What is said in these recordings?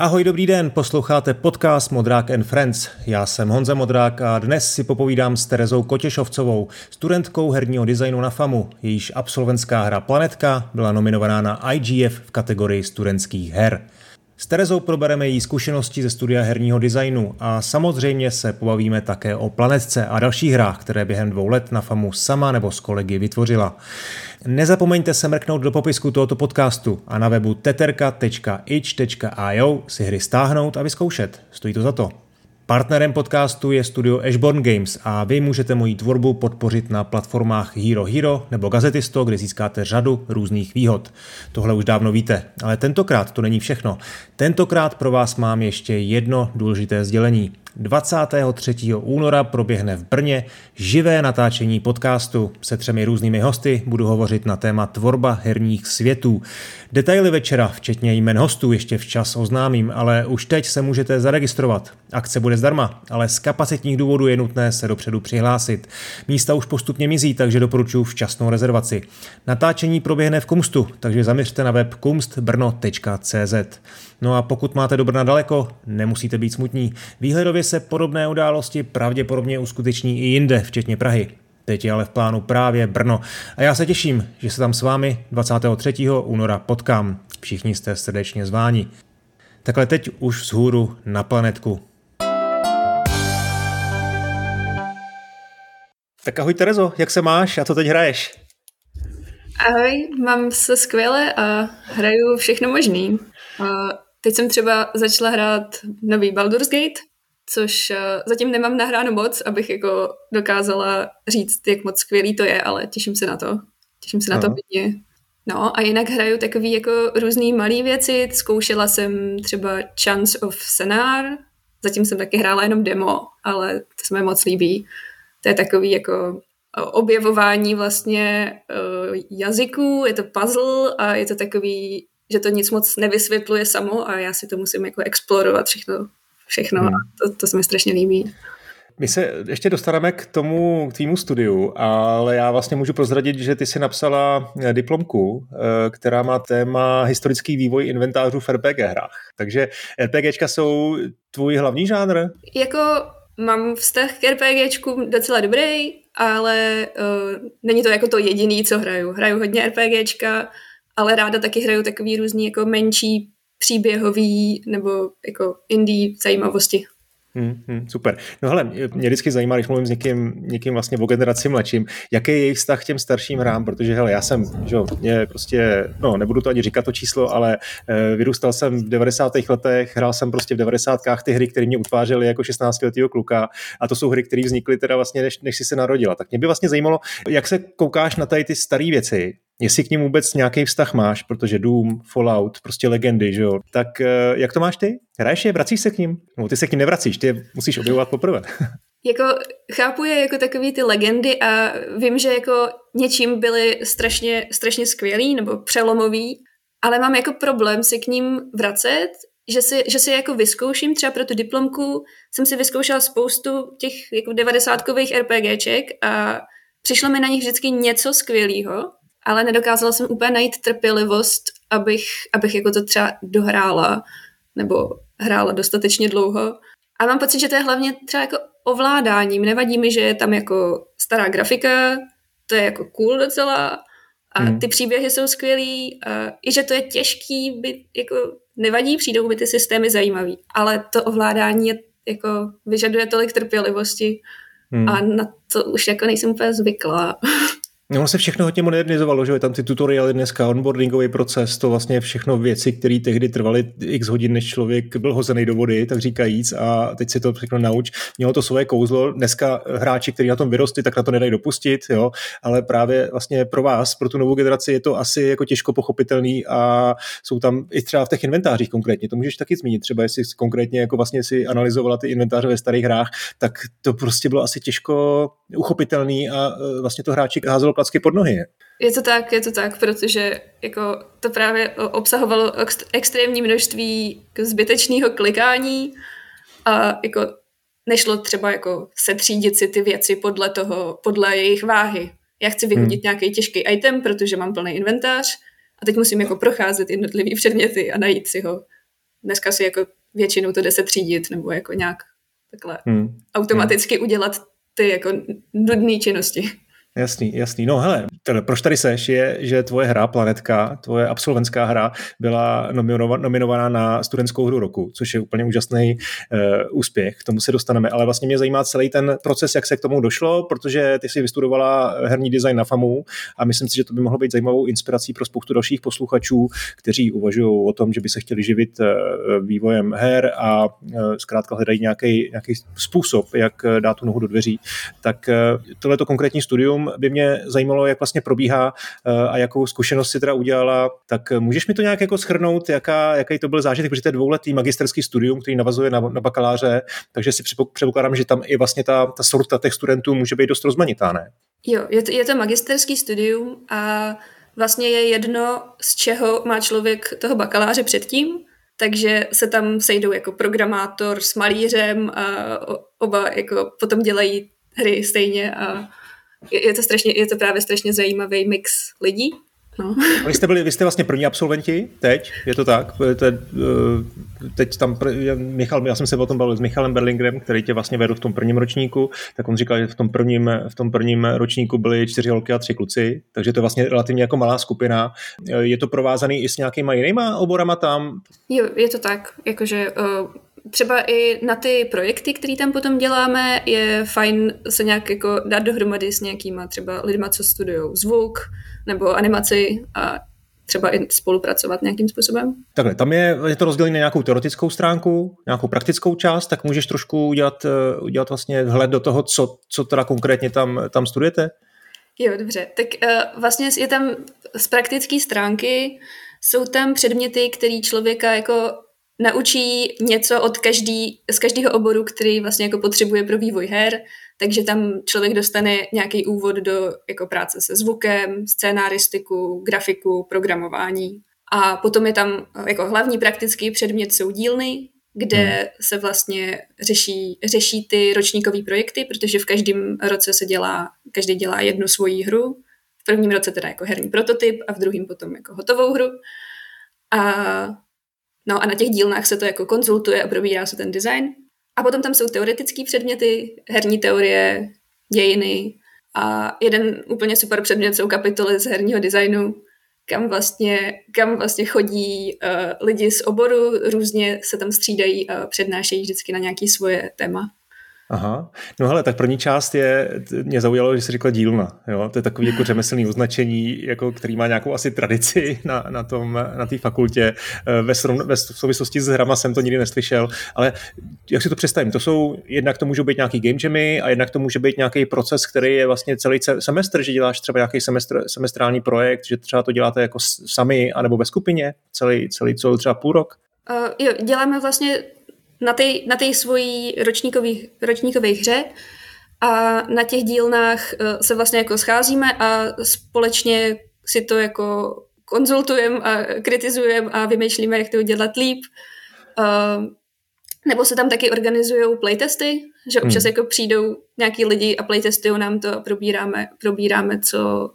Ahoj, dobrý den, posloucháte podcast Modrák and Friends. Já jsem Honza Modrák a dnes si popovídám s Terezou Kotěšovcovou, studentkou herního designu na FAMu. Jejíž absolventská hra Planetka byla nominovaná na IGF v kategorii studentských her. S Terezou probereme její zkušenosti ze studia herního designu a samozřejmě se pobavíme také o Planetce a dalších hrách, které během dvou let na FAMu sama nebo s kolegy vytvořila. Nezapomeňte se mrknout do popisku tohoto podcastu a na webu teterka.itch.io si hry stáhnout a vyzkoušet. Stojí to za to. Partnerem podcastu je studio Ashborn Games a vy můžete moji tvorbu podpořit na platformách Hero Hero nebo Gazetisto, kde získáte řadu různých výhod. Tohle už dávno víte, ale tentokrát to není všechno. Tentokrát pro vás mám ještě jedno důležité sdělení. 23. února proběhne v Brně živé natáčení podcastu. Se třemi různými hosty budu hovořit na téma tvorba herních světů. Detaily večera, včetně jmen hostů, ještě včas oznámím, ale už teď se můžete zaregistrovat. Akce bude zdarma, ale z kapacitních důvodů je nutné se dopředu přihlásit. Místa už postupně mizí, takže doporučuji včasnou rezervaci. Natáčení proběhne v Kumstu, takže zaměřte na web kumstbrno.cz. No a pokud máte do Brna daleko, nemusíte být smutní. Výhledově se podobné události pravděpodobně uskuteční i jinde, včetně Prahy. Teď je ale v plánu právě Brno. A já se těším, že se tam s vámi 23. února potkám. Všichni jste srdečně zváni. Takhle teď už vzhůru na planetku. Tak ahoj Terezo, jak se máš a co teď hraješ? Ahoj, mám se skvěle a hraju všechno možný. Teď jsem třeba začala hrát nový Baldur's Gate, což uh, zatím nemám nahráno moc, abych jako dokázala říct, jak moc skvělý to je, ale těším se na to. Těším se Aha. na to hodně. No a jinak hraju takový jako různý malý věci. Zkoušela jsem třeba Chance of Senar, zatím jsem taky hrála jenom demo, ale to se mi moc líbí. To je takový jako objevování vlastně uh, jazyků, je to puzzle a je to takový že to nic moc nevysvětluje samo a já si to musím jako explorovat všechno, všechno hmm. a to, to se mi strašně líbí. My se ještě dostaneme k tomu, k tvýmu studiu, ale já vlastně můžu prozradit, že ty si napsala eh, diplomku, eh, která má téma historický vývoj inventářů v RPG hrách. Takže RPGčka jsou tvůj hlavní žánr? Jako mám vztah k RPGčku docela dobrý, ale uh, není to jako to jediný, co hraju. Hraju hodně RPGčka, ale ráda taky hraju takový různý jako menší příběhový nebo jako indie zajímavosti. Hmm, hmm, super. No hele, mě vždycky zajímá, když mluvím s někým, někým vlastně o generaci mladším, jaký je jejich vztah k těm starším hrám, protože hele, já jsem, že jo, mě prostě, no nebudu to ani říkat to číslo, ale e, vyrůstal jsem v 90. letech, hrál jsem prostě v 90. ty hry, které mě utvářely jako 16 letého kluka a to jsou hry, které vznikly teda vlastně, než, než jsi se narodila. Tak mě by vlastně zajímalo, jak se koukáš na tady ty staré věci, jestli k ním vůbec nějaký vztah máš, protože Doom, Fallout, prostě legendy, že jo. Tak eh, jak to máš ty? Hraješ je, vracíš se k ním? No, ty se k ním nevracíš, ty je musíš objevovat poprvé. jako chápu je jako takový ty legendy a vím, že jako něčím byly strašně, strašně skvělý nebo přelomový, ale mám jako problém si k ním vracet, že si, že si jako vyzkouším, třeba pro tu diplomku jsem si vyzkoušela spoustu těch jako devadesátkových RPGček a přišlo mi na nich vždycky něco skvělého ale nedokázala jsem úplně najít trpělivost, abych, abych jako to třeba dohrála nebo hrála dostatečně dlouho. A mám pocit, že to je hlavně třeba jako ovládáním. Nevadí mi, že je tam jako stará grafika, to je jako cool docela a hmm. ty příběhy jsou skvělý a i že to je těžký, by jako nevadí, přijdou by ty systémy zajímavý, ale to ovládání je, jako vyžaduje tolik trpělivosti hmm. a na to už jako nejsem úplně zvyklá. No, ono se všechno hodně modernizovalo, že je tam ty tutoriály dneska, onboardingový proces, to vlastně všechno věci, které tehdy trvaly x hodin, než člověk byl hozený do vody, tak říkajíc, a teď si to všechno nauč. Mělo to své kouzlo. Dneska hráči, kteří na tom vyrostli, tak na to nedají dopustit, jo, ale právě vlastně pro vás, pro tu novou generaci je to asi jako těžko pochopitelný a jsou tam i třeba v těch inventářích konkrétně, to můžeš taky zmínit, třeba jestli konkrétně jako vlastně si analyzovala ty inventáře ve starých hrách, tak to prostě bylo asi těžko uchopitelný a e, vlastně to hráči klacky pod nohy. Je to tak, je to tak, protože jako to právě obsahovalo extrémní množství zbytečného klikání a jako nešlo třeba jako setřídit si ty věci podle toho, podle jejich váhy. Já chci vyhodit hmm. nějaký těžký item, protože mám plný inventář a teď musím jako procházet jednotlivý předměty a najít si ho. dneska si jako většinou to jde se třídit nebo jako nějak takhle hmm. automaticky hmm. udělat ty jako nudné činnosti. Jasný, jasný. No hele, teda, proč tady seš, je, že tvoje hra Planetka, tvoje absolventská hra, byla nominovaná na studentskou hru roku, což je úplně úžasný uh, úspěch, k tomu se dostaneme, ale vlastně mě zajímá celý ten proces, jak se k tomu došlo, protože ty si vystudovala herní design na FAMu a myslím si, že to by mohlo být zajímavou inspirací pro spoustu dalších posluchačů, kteří uvažují o tom, že by se chtěli živit uh, vývojem her a uh, zkrátka hledají nějaký, nějaký způsob, jak dát tu nohu do dveří. Tak uh, tohleto konkrétní studium by mě zajímalo, jak vlastně probíhá eh, a jakou zkušenost si teda udělala. Tak můžeš mi to nějak jako schrnout, jaká, jaký to byl zážitek, protože to je dvouletý magisterský studium, který navazuje na, na bakaláře, takže si předpokládám, že tam i vlastně ta, ta sorta těch studentů může být dost rozmanitá, ne? Jo, je to, je to magisterský studium a vlastně je jedno, z čeho má člověk toho bakaláře předtím, takže se tam sejdou jako programátor s malířem a oba jako potom dělají hry stejně a je, je to strašně, je to právě strašně zajímavý mix lidí. No. Vy jste byli, vy jste vlastně první absolventi teď, je to tak? Te, eh, teď tam Michal, já jsem se o tom bavil s Michalem Berlingrem, který tě vlastně vedl v tom prvním ročníku, tak on říkal, že v tom prvním, v tom prvním ročníku byly čtyři holky a tři kluci, takže to je vlastně relativně jako malá skupina. Eh, je to provázaný i s nějakýma jinýma oborama tam? Jo, je to tak, jakože uh třeba i na ty projekty, které tam potom děláme, je fajn se nějak jako dát dohromady s nějakýma třeba lidma, co studují zvuk nebo animaci a třeba i spolupracovat nějakým způsobem. Takhle, tam je, je to rozdělené na nějakou teoretickou stránku, nějakou praktickou část, tak můžeš trošku udělat, eh, udělat vlastně vhled do toho, co, co teda konkrétně tam, tam studujete? Jo, dobře. Tak uh, vlastně je tam z praktické stránky, jsou tam předměty, které člověka jako naučí něco od každý, z každého oboru, který vlastně jako potřebuje pro vývoj her, takže tam člověk dostane nějaký úvod do jako práce se zvukem, scénáristiku, grafiku, programování. A potom je tam jako hlavní praktický předmět jsou dílny, kde hmm. se vlastně řeší, řeší ty ročníkové projekty, protože v každém roce se dělá, každý dělá jednu svoji hru. V prvním roce teda jako herní prototyp a v druhém potom jako hotovou hru. A No a na těch dílnách se to jako konzultuje a probírá se ten design. A potom tam jsou teoretické předměty, herní teorie, dějiny a jeden úplně super předmět jsou kapitoly z herního designu, kam vlastně, kam vlastně chodí uh, lidi z oboru, různě se tam střídají a přednášejí vždycky na nějaké svoje téma. Aha, no hele, tak první část je, mě zaujalo, že jsi řekla dílna, jo? to je takový jako řemeslný označení, jako, který má nějakou asi tradici na, na tom, na té fakultě. Eh, ve, srovn, ve souvislosti s hrama jsem to nikdy neslyšel, ale jak si to představím, to jsou, jednak to můžou být nějaký game jamy a jednak to může být nějaký proces, který je vlastně celý semestr, že děláš třeba nějaký semestr, semestrální projekt, že třeba to děláte jako sami anebo ve skupině, celý, celý, celý třeba půl rok. Uh, jo, děláme vlastně na té na tej svojí ročníkové hře a na těch dílnách eh, se vlastně jako scházíme a společně si to jako konzultujeme a kritizujeme a vymýšlíme, jak to udělat líp. Uh, nebo se tam taky organizují playtesty, že občas hmm. jako přijdou nějaký lidi a playtestují nám to a probíráme, probíráme co,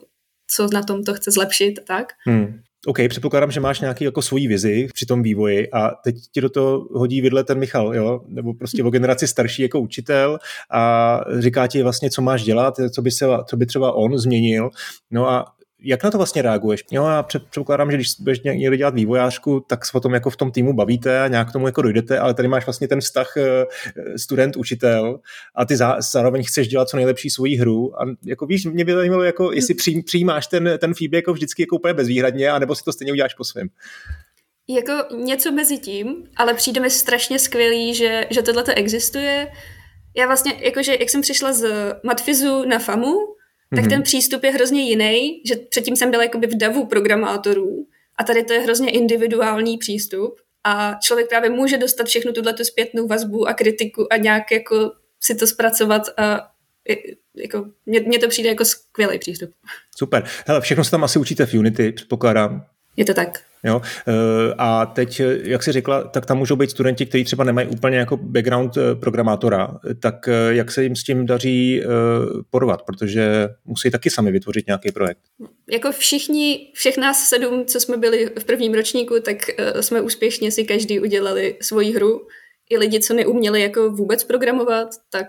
co na tom to chce zlepšit a tak. Hmm. OK, předpokládám, že máš nějaký jako svoji vizi při tom vývoji a teď ti do toho hodí vidle ten Michal, jo? nebo prostě o generaci starší jako učitel a říká ti vlastně, co máš dělat, co by, se, co by třeba on změnil. No a jak na to vlastně reaguješ? Jo, já předpokládám, že když budeš někdy dělat vývojářku, tak se potom jako v tom týmu bavíte a nějak k tomu jako dojdete, ale tady máš vlastně ten vztah eh, student-učitel a ty zároveň chceš dělat co nejlepší svoji hru a jako víš, mě by zajímalo, jako jestli přijímáš ten, ten feedback jako vždycky jako úplně bezvýhradně, anebo si to stejně uděláš po svém. Jako něco mezi tím, ale přijde mi strašně skvělý, že, že tohle existuje. Já vlastně, jakože jak jsem přišla z Matfizu na FAMu, tak mm-hmm. ten přístup je hrozně jiný, že předtím jsem byla jakoby v davu programátorů a tady to je hrozně individuální přístup a člověk právě může dostat všechnu tuhle zpětnou vazbu a kritiku a nějak jako si to zpracovat a jako, mně, to přijde jako skvělý přístup. Super. Hele, všechno se tam asi učíte v Unity, předpokládám. Je to tak. Jo? A teď, jak jsi řekla, tak tam můžou být studenti, kteří třeba nemají úplně jako background programátora, tak jak se jim s tím daří porovat, protože musí taky sami vytvořit nějaký projekt. Jako všichni, všech nás sedm, co jsme byli v prvním ročníku, tak jsme úspěšně si každý udělali svoji hru. I lidi, co neuměli jako vůbec programovat, tak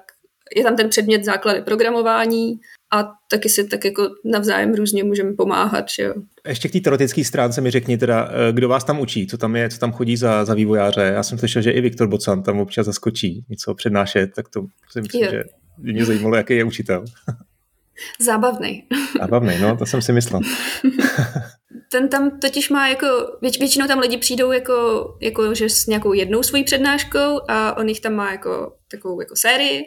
je tam ten předmět základy programování a taky si tak jako navzájem různě můžeme pomáhat. Že jo. Ještě k té teoretické stránce mi řekni teda, eh, kdo vás tam učí, co tam je, co tam chodí za, za vývojáře. Já jsem slyšel, že i Viktor Bocan tam občas zaskočí něco přednášet, tak to si myslím, jo. že mě zajímalo, jaký je učitel. Zábavný. Zábavný, no, to jsem si myslel. Ten tam totiž má jako, věč, většinou tam lidi přijdou jako, jako, že s nějakou jednou svojí přednáškou a on jich tam má jako takovou jako sérii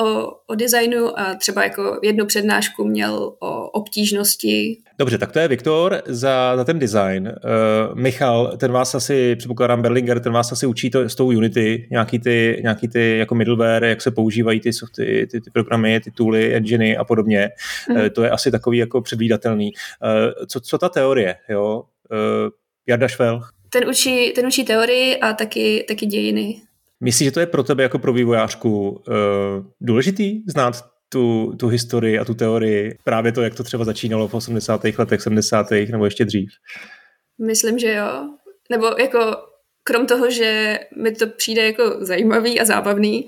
o, o designu a třeba jako jednu přednášku měl o obtížnosti. Dobře, tak to je Viktor za, za ten design. Uh, Michal, ten vás asi, předpokládám Berlinger, ten vás asi učí to, s tou Unity, nějaký ty, nějaký ty jako middleware, jak se používají ty, ty, ty, ty programy, ty tooly, enginy a podobně. Mm. Uh, to je asi takový jako předvídatelný. Uh, co, co ta teorie, jo? Uh, Jarda Švel? Ten učí, ten učí teorii a taky, taky dějiny. Myslíš, že to je pro tebe jako pro vývojářku uh, důležitý znát tu, tu historii a tu teorii, právě to, jak to třeba začínalo v 80. letech, 70. nebo ještě dřív? Myslím, že jo. Nebo jako krom toho, že mi to přijde jako zajímavý a zábavný,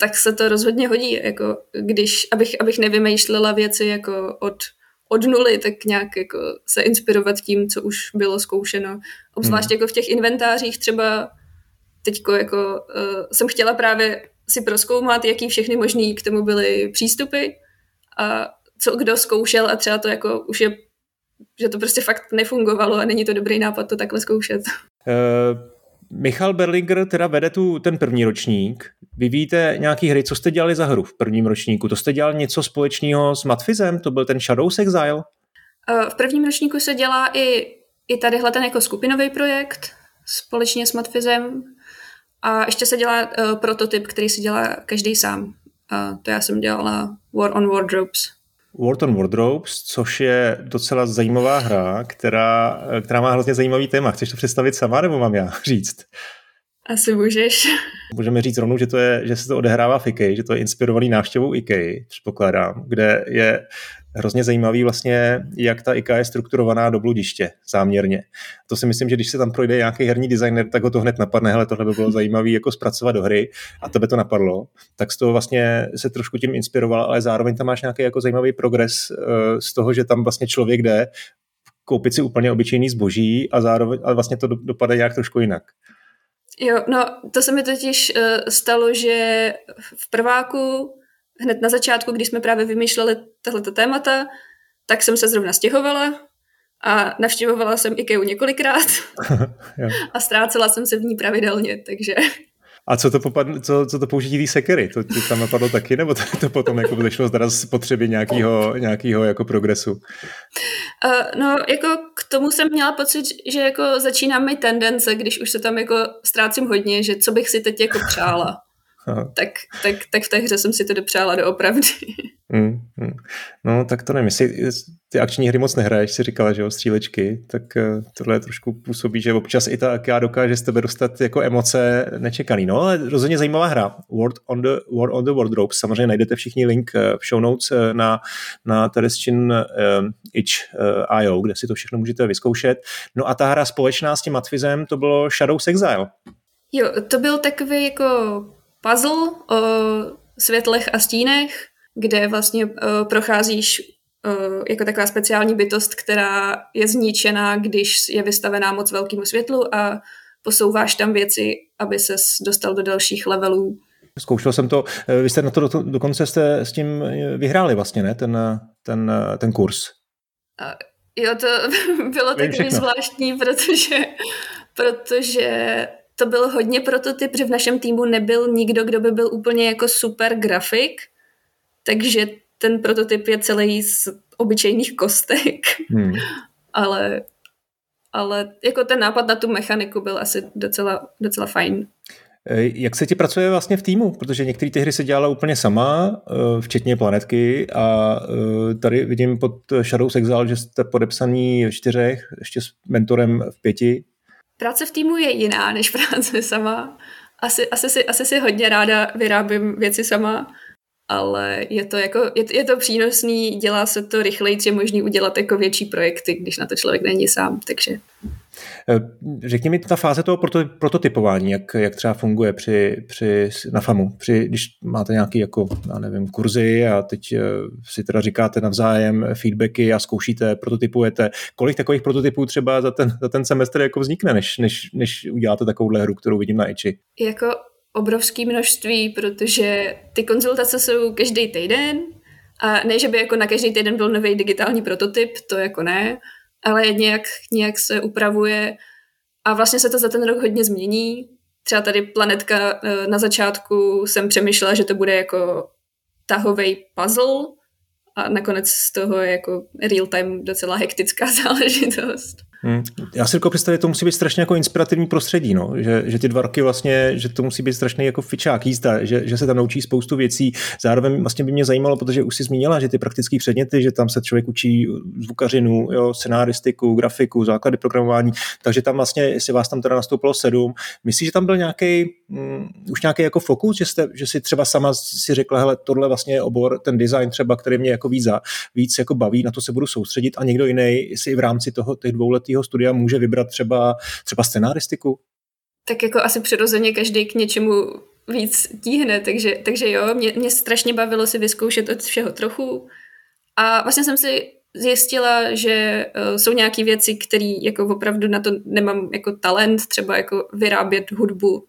tak se to rozhodně hodí, jako když, abych, abych nevymýšlela věci jako od, od nuly, tak nějak jako se inspirovat tím, co už bylo zkoušeno. Obzvlášť hmm. jako v těch inventářích třeba teďko jako uh, jsem chtěla právě si proskoumat, jaký všechny možný k tomu byly přístupy a co kdo zkoušel a třeba to jako už je, že to prostě fakt nefungovalo a není to dobrý nápad to takhle zkoušet. Uh, Michal Berlinger teda vede tu ten první ročník. Vy víte nějaký hry, co jste dělali za hru v prvním ročníku? To jste dělal něco společného s Matfizem? To byl ten Shadows Exile? Uh, v prvním ročníku se dělá i, i tadyhle ten jako skupinový projekt společně s Matfizem. A ještě se dělá uh, prototyp, který si dělá každý sám. Uh, to já jsem dělala War on Wardrobes. War on Wardrobes, což je docela zajímavá hra, která, která má hrozně zajímavý téma. Chceš to představit sama, nebo mám já říct? Asi můžeš. Můžeme říct rovnou, že, to je, že se to odehrává v IKEA, že to je inspirovaný návštěvou IKEA, předpokládám, kde je hrozně zajímavý vlastně, jak ta IKEA je strukturovaná do bludiště záměrně. To si myslím, že když se tam projde nějaký herní designer, tak ho to hned napadne, hele, tohle by bylo zajímavé jako zpracovat do hry a tebe to napadlo, tak z toho vlastně se trošku tím inspiroval, ale zároveň tam máš nějaký jako zajímavý progres uh, z toho, že tam vlastně člověk jde koupit si úplně obyčejný zboží a zároveň ale vlastně to dopadá nějak trošku jinak. Jo, no to se mi totiž uh, stalo, že v prváku hned na začátku, když jsme právě vymýšleli tato témata, tak jsem se zrovna stěhovala a navštěvovala jsem IKEA několikrát a ztrácela jsem se v ní pravidelně, takže... A co to, popadne, co, co to použití té sekery? To ti tam napadlo taky, nebo to, to potom jako zešlo teda z potřeby nějakého, nějakého jako progresu? Uh, no, jako k tomu jsem měla pocit, že jako začínám mít tendence, když už se tam jako ztrácím hodně, že co bych si teď jako přála tak, tak, tak v té hře jsem si to dopřála doopravdy. Mm, mm. No, tak to nevím, jestli ty akční hry moc nehraješ, si říkala, že jo, střílečky, tak uh, tohle trošku působí, že občas i ta já dokáže z tebe dostat jako emoce nečekaný. No, ale rozhodně zajímavá hra. World on the, World on the Wardrobe. Samozřejmě najdete všichni link eh, v show notes eh, na, na Tereschin uh, itch.io, kde si to všechno můžete vyzkoušet. No a ta hra společná s tím Matvizem, to bylo Shadows Exile. Jo, to byl takový jako puzzle o světlech a stínech, kde vlastně uh, procházíš uh, jako taková speciální bytost, která je zničená, když je vystavená moc velkému světlu a posouváš tam věci, aby ses dostal do dalších levelů. Zkoušel jsem to, eh, vy jste na to do, dokonce jste s tím vyhráli vlastně, ne, ten, ten, ten kurz. Uh, jo, to bylo takový zvláštní, protože, protože to byl hodně prototyp, že v našem týmu nebyl nikdo, kdo by byl úplně jako super grafik, takže ten prototyp je celý z obyčejných kostek, hmm. ale, ale jako ten nápad na tu mechaniku byl asi docela, docela fajn. Jak se ti pracuje vlastně v týmu? Protože některé ty hry se dělala úplně sama, včetně planetky a tady vidím pod Shadows Exile, že jste podepsaný v čtyřech, ještě s mentorem v pěti. Práce v týmu je jiná než práce sama. Asi, asi, si, asi si hodně ráda vyrábím věci sama, ale je to, jako, je, je to přínosný, dělá se to rychleji, je možný udělat jako větší projekty, když na to člověk není sám, takže řekni mi ta fáze toho proto, prototypování, jak, jak třeba funguje při, při, na FAMu, při, když máte nějaký jako, já nevím, kurzy a teď eh, si teda říkáte navzájem feedbacky a zkoušíte, prototypujete. Kolik takových prototypů třeba za ten, za ten semestr jako vznikne, než, než, než uděláte takovouhle hru, kterou vidím na Eči? Jako obrovské množství, protože ty konzultace jsou každý týden a ne, že by jako na každý týden byl nový digitální prototyp, to jako ne, ale nějak, nějak se upravuje a vlastně se to za ten rok hodně změní. Třeba tady planetka eh, na začátku jsem přemýšlela, že to bude jako tahový puzzle a nakonec z toho je jako real time docela hektická záležitost. Hmm. Já si jako představit, to musí být strašně jako inspirativní prostředí, no? že, že ty dva roky vlastně, že to musí být strašný jako fičák jízda, že, že se tam naučí spoustu věcí. Zároveň vlastně by mě zajímalo, protože už si zmínila, že ty praktické předměty, že tam se člověk učí zvukařinu, jo, scenáristiku, grafiku, základy programování, takže tam vlastně, jestli vás tam teda nastoupilo sedm, myslíš, že tam byl nějaký mm, už nějaký jako fokus, že, jste, že si třeba sama si řekla, hele, tohle vlastně je obor, ten design třeba, který mě jako víc, víc jako baví, na to se budu soustředit a někdo jiný si v rámci toho těch dvou let letého studia může vybrat třeba, třeba scenáristiku? Tak jako asi přirozeně každý k něčemu víc tíhne, takže, takže jo, mě, mě strašně bavilo si vyzkoušet od všeho trochu a vlastně jsem si zjistila, že uh, jsou nějaké věci, které jako opravdu na to nemám jako talent, třeba jako vyrábět hudbu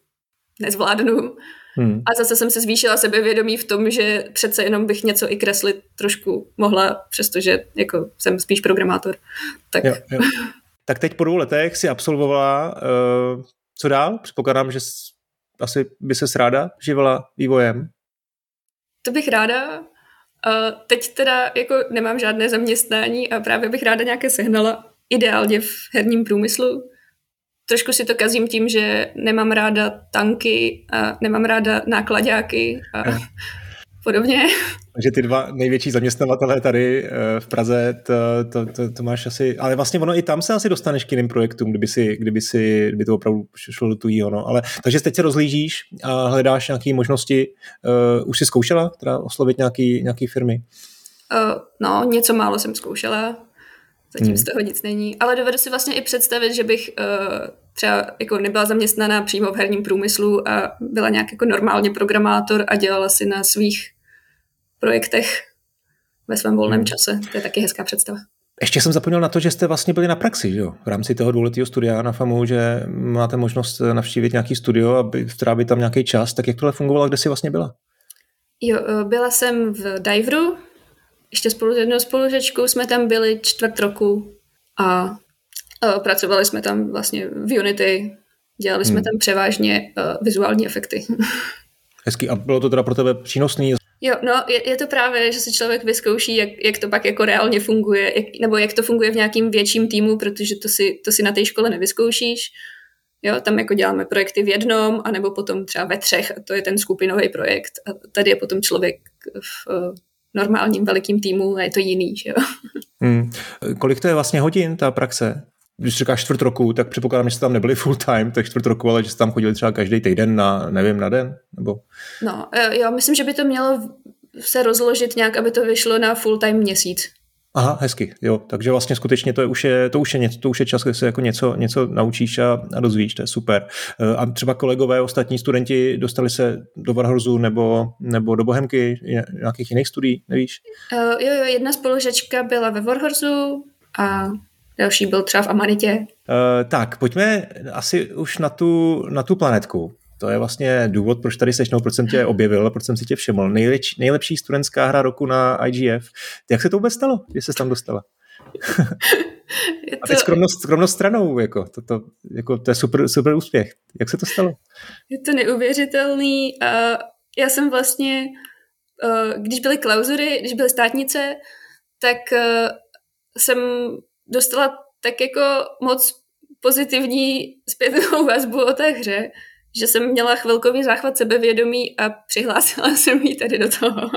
nezvládnu. Hmm. A zase jsem se zvýšila sebevědomí v tom, že přece jenom bych něco i kreslit trošku mohla, přestože jako jsem spíš programátor. Tak jo, jo. Tak teď po dvou letech si absolvovala, uh, co dál? Předpokládám, že asi by se ráda živila vývojem. To bych ráda. Uh, teď teda jako nemám žádné zaměstnání a právě bych ráda nějaké sehnala, ideálně v herním průmyslu. Trošku si to kazím tím, že nemám ráda tanky a nemám ráda nákladáky a podobně. Takže ty dva největší zaměstnavatele tady eh, v Praze, to, to, to, to máš asi, ale vlastně ono i tam se asi dostaneš k jiným projektům, kdyby, si, kdyby, si, kdyby to opravdu šlo do tujího, no. Ale, takže teď se rozlížíš a hledáš nějaké možnosti. Uh, už jsi zkoušela teda oslovit nějaký, nějaký firmy? Uh, no, něco málo jsem zkoušela, zatím hmm. z toho nic není, ale dovedu si vlastně i představit, že bych uh, třeba jako nebyla zaměstnaná přímo v herním průmyslu a byla nějak jako normálně programátor a dělala si na svých projektech ve svém volném hmm. čase. To je taky hezká představa. Ještě jsem zapomněl na to, že jste vlastně byli na praxi, že jo? V rámci toho dvouletého studia na FAMu, že máte možnost navštívit nějaký studio a strávit tam nějaký čas. Tak jak tohle fungovalo, kde jsi vlastně byla? Jo, e, byla jsem v Diveru, ještě spolu s jednou spolužečkou jsme tam byli čtvrt roku a, a pracovali jsme tam vlastně v Unity, dělali jsme hmm. tam převážně uh, vizuální efekty. Hezký. A bylo to teda pro tebe přínosný? Jo, no je, je to právě, že si člověk vyzkouší, jak, jak to pak jako reálně funguje, jak, nebo jak to funguje v nějakým větším týmu, protože to si, to si na té škole nevyzkoušíš. Jo, tam jako děláme projekty v jednom, anebo potom třeba ve třech, a to je ten skupinový projekt. A tady je potom člověk v uh, normálním velikým týmu a je to jiný, že jo. Hmm. Kolik to je vlastně hodin, ta praxe? když říkáš čtvrt roku, tak předpokládám, že jste tam nebyli full time, tak čtvrt roku, ale že jste tam chodili třeba každý týden na, nevím, na den? Nebo... No, e, jo, myslím, že by to mělo se rozložit nějak, aby to vyšlo na full time měsíc. Aha, hezky, jo. Takže vlastně skutečně to, je, už, je, to, už, je, něco, to už je čas, kdy se jako něco, něco naučíš a, a dozvíš, to je super. E, a třeba kolegové, ostatní studenti dostali se do Varhorzu nebo, nebo do Bohemky, nějakých jiných studií, nevíš? Uh, jo, jo, jedna spolužečka byla ve Varhorzu a další byl třeba v Amanitě. Uh, tak, pojďme asi už na tu, na tu planetku. To je vlastně důvod, proč tady seš, no, proč jsem tě objevil, proč jsem si tě všiml. Nejlepší, nejlepší studentská hra roku na IGF. Jak se to vůbec stalo, že se tam dostala? to... A teď skromnost, skromnost stranou, jako, to, to, jako, to je super, super úspěch. Jak se to stalo? Je to neuvěřitelný. Uh, já jsem vlastně, uh, když byly klauzury, když byly státnice, tak uh, jsem dostala tak jako moc pozitivní zpětnou vazbu o té hře, že jsem měla chvilkový záchvat sebevědomí a přihlásila jsem jí tady do toho.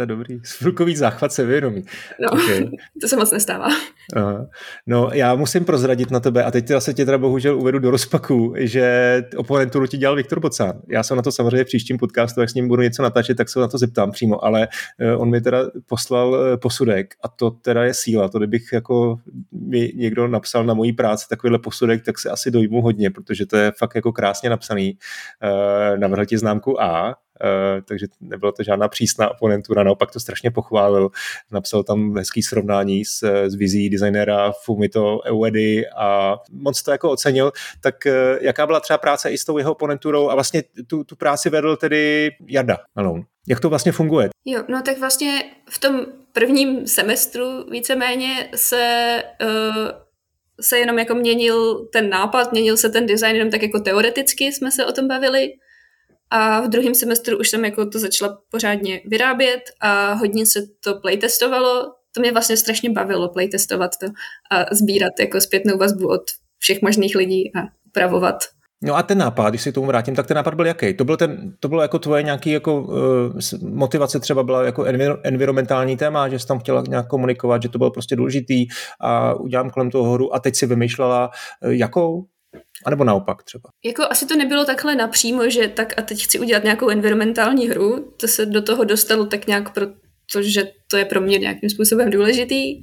To je dobrý. Chvilkový záchvat sebevědomí. No, okay. to se moc nestává. Aha. No, já musím prozradit na tebe, a teď zase tě teda bohužel uvedu do rozpaku, že oponenturu ti dělal Viktor Bocán. Já jsem na to samozřejmě v příštím podcastu, jak s ním budu něco natáčet, tak se na to zeptám přímo, ale eh, on mi teda poslal eh, posudek a to teda je síla. To kdybych jako mi někdo napsal na mojí práci takovýhle posudek, tak se asi dojmu hodně, protože to je fakt jako krásně napsaný. Uh, navrhl ti známku A, takže nebyla to žádná přísná oponentura, naopak to strašně pochválil. Napsal tam hezký srovnání s, s vizí designéra Fumito Uedy a moc to jako ocenil. Tak uh, jaká byla třeba práce i s tou jeho oponenturou a vlastně tu, tu práci vedl tedy Jarda Malone. Jak to vlastně funguje? Jo, no tak vlastně v tom prvním semestru víceméně se uh, se jenom jako měnil ten nápad, měnil se ten design, jenom tak jako teoreticky jsme se o tom bavili. A v druhém semestru už jsem jako to začala pořádně vyrábět a hodně se to playtestovalo. To mě vlastně strašně bavilo playtestovat to a sbírat jako zpětnou vazbu od všech možných lidí a upravovat No a ten nápad, když se k tomu vrátím, tak ten nápad byl jaký? To, byl ten, to bylo jako tvoje nějaký jako, uh, motivace třeba byla jako envir- environmentální téma, že jsi tam chtěla nějak komunikovat, že to bylo prostě důležitý a udělám kolem toho horu a teď si vymýšlela uh, jakou? A nebo naopak třeba? Jako asi to nebylo takhle napřímo, že tak a teď chci udělat nějakou environmentální hru. To se do toho dostalo tak nějak, protože to je pro mě nějakým způsobem důležitý.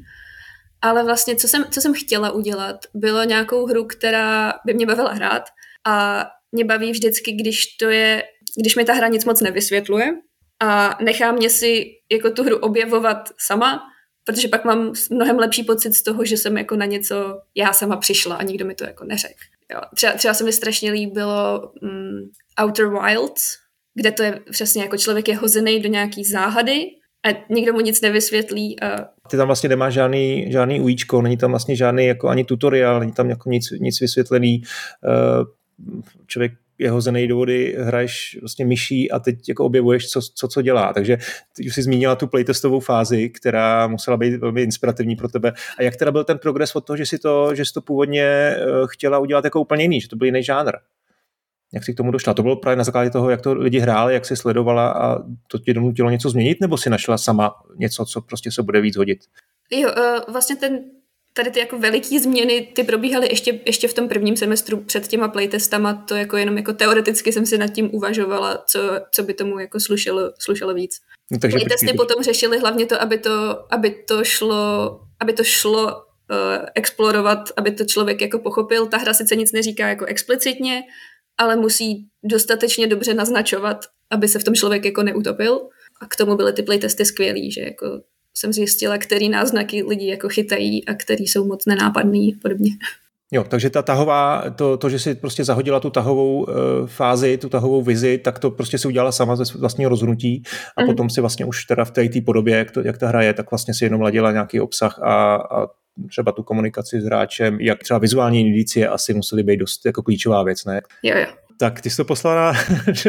Ale vlastně, co jsem, co jsem chtěla udělat, bylo nějakou hru, která by mě bavila hrát a mě baví vždycky, když to je, když mi ta hra nic moc nevysvětluje a nechá mě si jako tu hru objevovat sama, protože pak mám mnohem lepší pocit z toho, že jsem jako na něco já sama přišla a nikdo mi to jako neřekl. Jo. Třeba, třeba se mi strašně líbilo um, Outer Wilds, kde to je přesně jako člověk je hozený do nějaký záhady a nikdo mu nic nevysvětlí. A... Ty tam vlastně nemáš žádný, žádný ujíčko, není tam vlastně žádný jako ani tutoriál, není tam jako nic, nic vysvětlený. Uh, člověk je hozený do vody, hraješ vlastně myší a teď jako objevuješ, co, co, co dělá. Takže ty už jsi zmínila tu playtestovou fázi, která musela být velmi inspirativní pro tebe. A jak teda byl ten progres od toho, že jsi to, že jsi to původně eh, chtěla udělat jako úplně jiný, že to byl jiný žánr? Jak jsi k tomu došla? To bylo právě na základě toho, jak to lidi hráli, jak jsi sledovala a to tě donutilo něco změnit, nebo si našla sama něco, co prostě se bude víc hodit? Jo, uh, vlastně ten tady ty jako veliký změny, ty probíhaly ještě, ještě v tom prvním semestru před těma playtestama, to jako jenom jako teoreticky jsem si nad tím uvažovala, co, co by tomu jako slušelo, slušelo víc. No, takže Playtesty počkej. potom řešili hlavně to, aby to, aby to šlo, aby to šlo uh, explorovat, aby to člověk jako pochopil. Ta hra sice nic neříká jako explicitně, ale musí dostatečně dobře naznačovat, aby se v tom člověk jako neutopil. A k tomu byly ty playtesty skvělý, že jako jsem zjistila, který náznaky lidi jako chytají a který jsou moc nenápadný a podobně. Jo, takže ta tahová, to, to že si prostě zahodila tu tahovou uh, fázi, tu tahovou vizi, tak to prostě si udělala sama ze vlastního rozhodnutí a mm. potom si vlastně už teda v té podobě, jak, to, jak ta hra je, tak vlastně si jenom ladila nějaký obsah a, a třeba tu komunikaci s hráčem, jak třeba vizuální indicie asi musely být dost jako klíčová věc, ne? Jo, jo. Tak ty jsi to poslala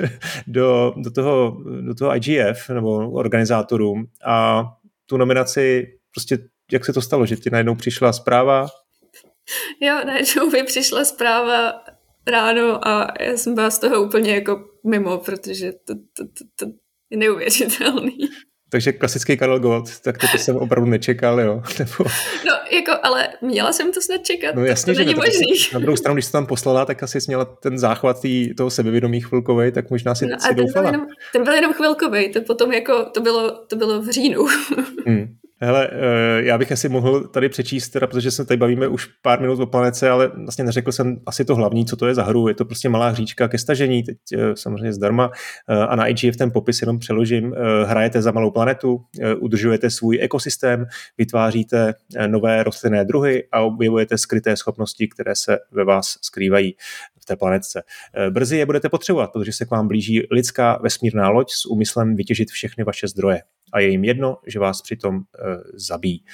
do, do, toho, do toho IGF nebo organizátorům a tu nominaci, prostě jak se to stalo, že ti najednou přišla zpráva? Jo, najednou mi přišla zpráva ráno a já jsem byla z toho úplně jako mimo, protože to, to, to, to je neuvěřitelný. Takže klasický Karel Gott, tak to, to jsem opravdu nečekal, jo? Nebo... No, jako, ale měla jsem to snad čekat, no, jasně, to není ne, možný. Na druhou stranu, když jsi tam poslala, tak asi jsi měla ten záchvat tý, toho sebevědomí chvilkovej, tak možná si, no, si ten doufala. Byl jenom, ten byl jenom chvilkovej, to potom jako, to bylo, to bylo v říjnu. Hmm. Hele, eh, já bych asi mohl tady přečíst, teda, protože se tady bavíme už pár minut o planece, ale vlastně neřekl jsem asi to hlavní, co to je za hru. Je to prostě malá hříčka ke stažení, teď eh, samozřejmě zdarma eh, a na v ten popis jenom přeložím. Hrajete za malou planetu, udržujete svůj ekosystém, vytváříte nové rostlinné druhy a objevujete skryté schopnosti, které se ve vás skrývají v té planetce. Brzy je budete potřebovat, protože se k vám blíží lidská vesmírná loď s úmyslem vytěžit všechny vaše zdroje a je jim jedno, že vás přitom uh, zabíjí.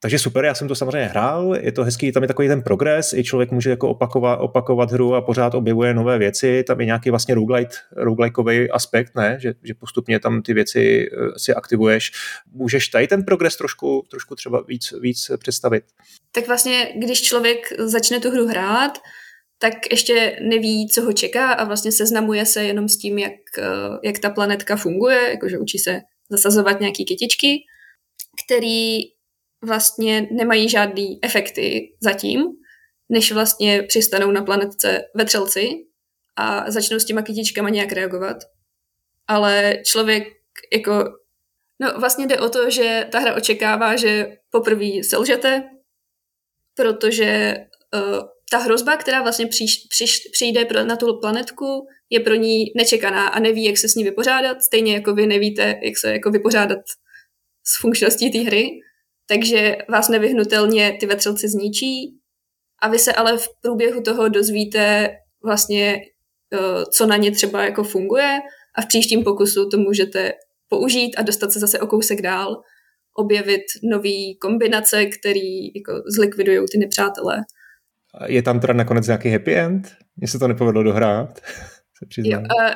Takže super, já jsem to samozřejmě hrál, je to hezký, tam je takový ten progres, i člověk může jako opakovat, opakovat hru a pořád objevuje nové věci, tam je nějaký vlastně roguelite, roguelikeový aspekt, ne? Že, že postupně tam ty věci uh, si aktivuješ. Můžeš tady ten progres trošku, trošku třeba víc, víc představit? Tak vlastně, když člověk začne tu hru hrát, tak ještě neví, co ho čeká a vlastně seznamuje se jenom s tím, jak, eh, jak ta planetka funguje, jakože učí se zasazovat nějaký kytičky, který vlastně nemají žádný efekty zatím, než vlastně přistanou na planetce vetřelci a začnou s těma kytičkama nějak reagovat. Ale člověk jako... No vlastně jde o to, že ta hra očekává, že poprvé selžete, protože uh, ta hrozba, která vlastně příš, příš, přijde pro, na tu planetku, je pro ní nečekaná a neví, jak se s ní vypořádat, stejně jako vy nevíte, jak se jako vypořádat s funkčností té hry, takže vás nevyhnutelně ty vetřelci zničí a vy se ale v průběhu toho dozvíte vlastně, eh, co na ně třeba jako funguje a v příštím pokusu to můžete použít a dostat se zase o kousek dál, objevit nové kombinace, které jako zlikvidují ty nepřátelé. Je tam teda nakonec nějaký happy end? Mně se to nepovedlo dohrát, se přiznám. Jo, uh,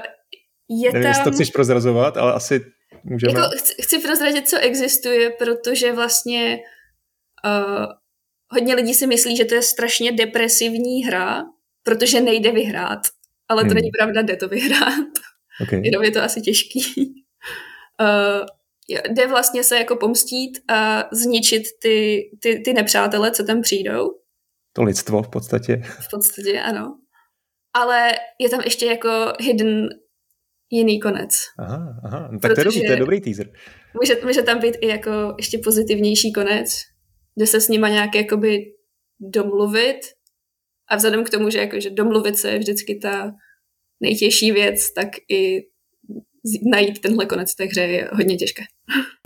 je Nevím, tam... to chceš prozrazovat, ale asi můžeme... Jako chci, chci prozradit, co existuje, protože vlastně uh, hodně lidí si myslí, že to je strašně depresivní hra, protože nejde vyhrát. Ale to hmm. není pravda, jde to vyhrát. Okay. Jenom je to asi těžký. Uh, jde vlastně se jako pomstít a zničit ty, ty, ty nepřátele, co tam přijdou. To lidstvo v podstatě. V podstatě, ano. Ale je tam ještě jako hidden jiný konec. Aha, aha. No, tak to je, dobrý, to je dobrý teaser. Může, může tam být i jako ještě pozitivnější konec, kde se s nima nějak jakoby domluvit a vzhledem k tomu, že, jako, že domluvit se je vždycky ta nejtěžší věc, tak i najít tenhle konec té hře je hodně těžké.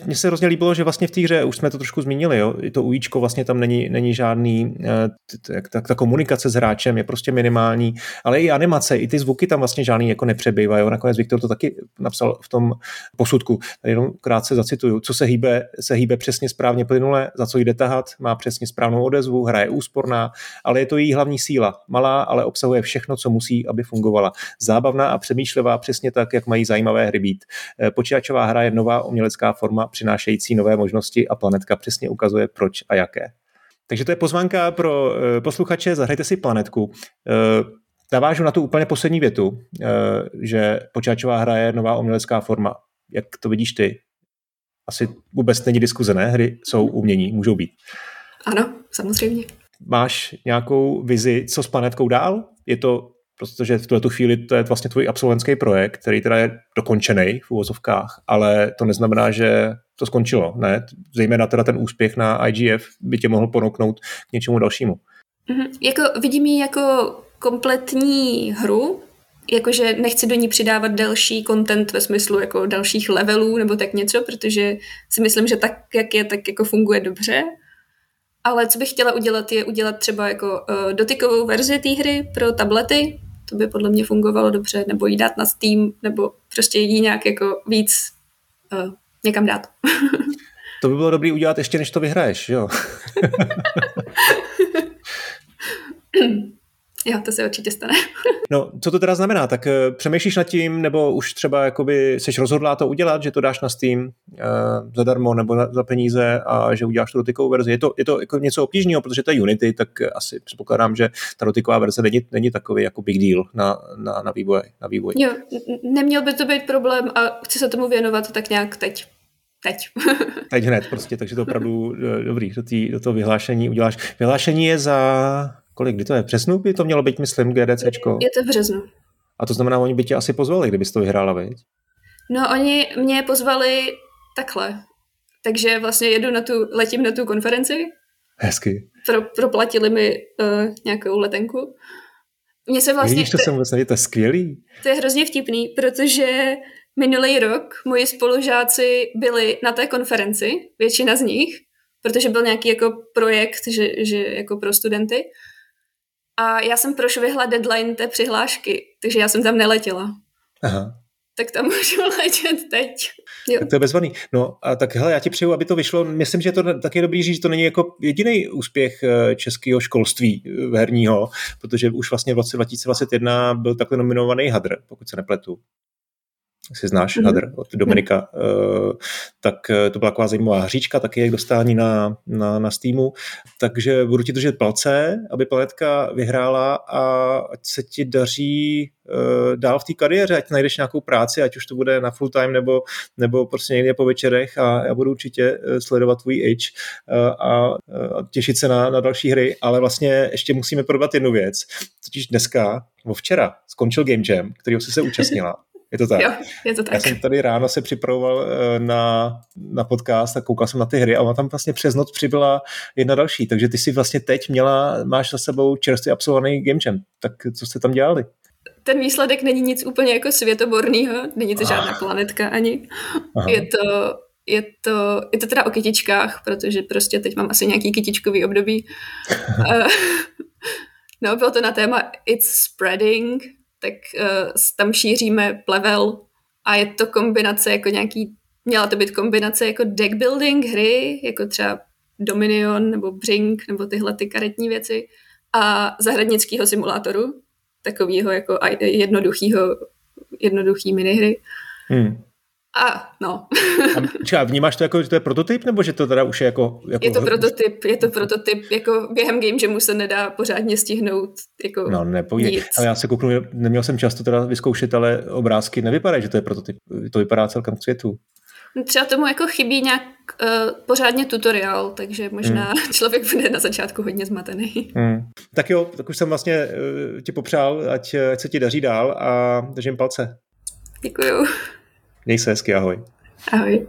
Mně se hrozně líbilo, že vlastně v té hře, už jsme to trošku zmínili, jo, to ujíčko vlastně tam není, není žádný, eh, ta, komunikace s hráčem je prostě minimální, ale i animace, i ty zvuky tam vlastně žádný jako nepřebývají. Jo. Nakonec Viktor to taky napsal v tom posudku, tady jenom krátce zacituju, co se hýbe, se hýbe přesně správně plynule, za co jde tahat, má přesně správnou odezvu, hra je úsporná, ale je to její hlavní síla. Malá, ale obsahuje všechno, co musí, aby fungovala. Zábavná a přemýšlivá, přesně tak, jak mají zajímavé hry být. Eh, počítačová hra je nová umělecká forma přinášející nové možnosti a planetka přesně ukazuje proč a jaké. Takže to je pozvánka pro eh, posluchače, zahrajte si planetku. Eh, navážu na tu úplně poslední větu, eh, že počítačová hra je nová umělecká forma. Jak to vidíš ty? Asi vůbec není diskuze, ne? Hry jsou umění, můžou být. Ano, samozřejmě. Máš nějakou vizi, co s planetkou dál? Je to protože v tuto chvíli to je vlastně tvůj absolventský projekt, který teda je dokončený v úvozovkách, ale to neznamená, že to skončilo, ne? Zejména teda ten úspěch na IGF by tě mohl ponoknout k něčemu dalšímu. Mm-hmm. Jako, vidím ji jako kompletní hru, jakože nechci do ní přidávat další content ve smyslu jako dalších levelů nebo tak něco, protože si myslím, že tak, jak je, tak jako funguje dobře. Ale co bych chtěla udělat, je udělat třeba jako uh, dotykovou verzi té hry pro tablety, to by podle mě fungovalo dobře, nebo jí dát na Steam, nebo prostě jí nějak jako víc uh, někam dát. to by bylo dobré udělat ještě, než to vyhraješ, jo? Jo, to se určitě stane. no, co to teda znamená? Tak uh, přemýšlíš nad tím, nebo už třeba jakoby seš rozhodlá to udělat, že to dáš na Steam uh, zadarmo nebo na, za peníze a že uděláš tu dotykovou verzi. Je to, je to jako něco obtížného, protože to je Unity, tak asi předpokládám, že ta dotyková verze není, není takový jako big deal na, na, na, vývoj, na vývoj. Jo, neměl by to být problém a chci se tomu věnovat tak nějak teď. Teď. teď hned prostě, takže to opravdu eh, dobrý, do, tý, do toho vyhlášení uděláš. Vyhlášení je za kolik, kdy to je? Přesnu by to mělo být, myslím, GDCčko. Je to v březnu. A to znamená, oni by tě asi pozvali, kdybys to vyhrála, viď? No, oni mě pozvali takhle. Takže vlastně jedu na tu, letím na tu konferenci. Hezky. Pro, proplatili mi uh, nějakou letenku. Mně se vlastně... Vidíš, to jsem vlastně, to je skvělý. To je hrozně vtipný, protože minulý rok moji spolužáci byli na té konferenci, většina z nich, protože byl nějaký jako projekt, že, že jako pro studenty. A já jsem prošvihla deadline té přihlášky, takže já jsem tam neletěla. Aha. Tak tam můžu letět teď. Jo. Tak to je bezvaný. No a tak hele, já ti přeju, aby to vyšlo. Myslím, že to taky dobrý říct, že to není jako jediný úspěch eh, českého školství eh, herního, protože už vlastně v roce 2021 byl takhle nominovaný Hadr, pokud se nepletu. Si znáš hmm. Hadr od Dominika, uh, tak to byla taková zajímavá hříčka, taky je k dostání na, na, na Steamu, takže budu ti držet palce, aby planetka vyhrála a ať se ti daří uh, dál v té kariéře, ať najdeš nějakou práci, ať už to bude na full time nebo, nebo prostě někde po večerech a já budu určitě sledovat tvůj age a, a těšit se na, na další hry, ale vlastně ještě musíme probrat jednu věc, totiž dneska, nebo včera, skončil Game Jam, kterýho jsi se účastnila. Je to tak? Jo, je to tak. Já jsem tady ráno se připravoval eh, na, na podcast a koukal jsem na ty hry a ona tam vlastně přes noc přibyla jedna další, takže ty si vlastně teď měla, máš za sebou čerstvě absolvovaný Game Jam. Tak co jste tam dělali? Ten výsledek není nic úplně jako světoborného, není to ah. žádná planetka ani. Aha. Je to, je to, je to teda o kytičkách, protože prostě teď mám asi nějaký kytičkový období. Eh, no, bylo to na téma It's Spreading, tak uh, tam šíříme plevel a je to kombinace jako nějaký, měla to být kombinace jako deck building hry, jako třeba Dominion nebo Brink nebo tyhle ty karetní věci a zahradnického simulátoru, takového jako jednoduchýho, jednoduchý minihry. Hmm. A no. a vnímáš to jako, že to je prototyp, nebo že to teda už je jako... jako je to prototyp, je to prototyp, jako během game jamu se nedá pořádně stihnout jako No nepovídej, ale já se kouknu, neměl jsem často teda vyzkoušet, ale obrázky nevypadají, že to je prototyp, to vypadá celkem k světu. Třeba tomu jako chybí nějak uh, pořádně tutoriál, takže možná hmm. člověk bude na začátku hodně zmatený. Hmm. Tak jo, tak už jsem vlastně uh, ti popřál, ať, ať se ti daří dál a držím palce. Děkuju. Měj se hezky, ahoj. Ahoj.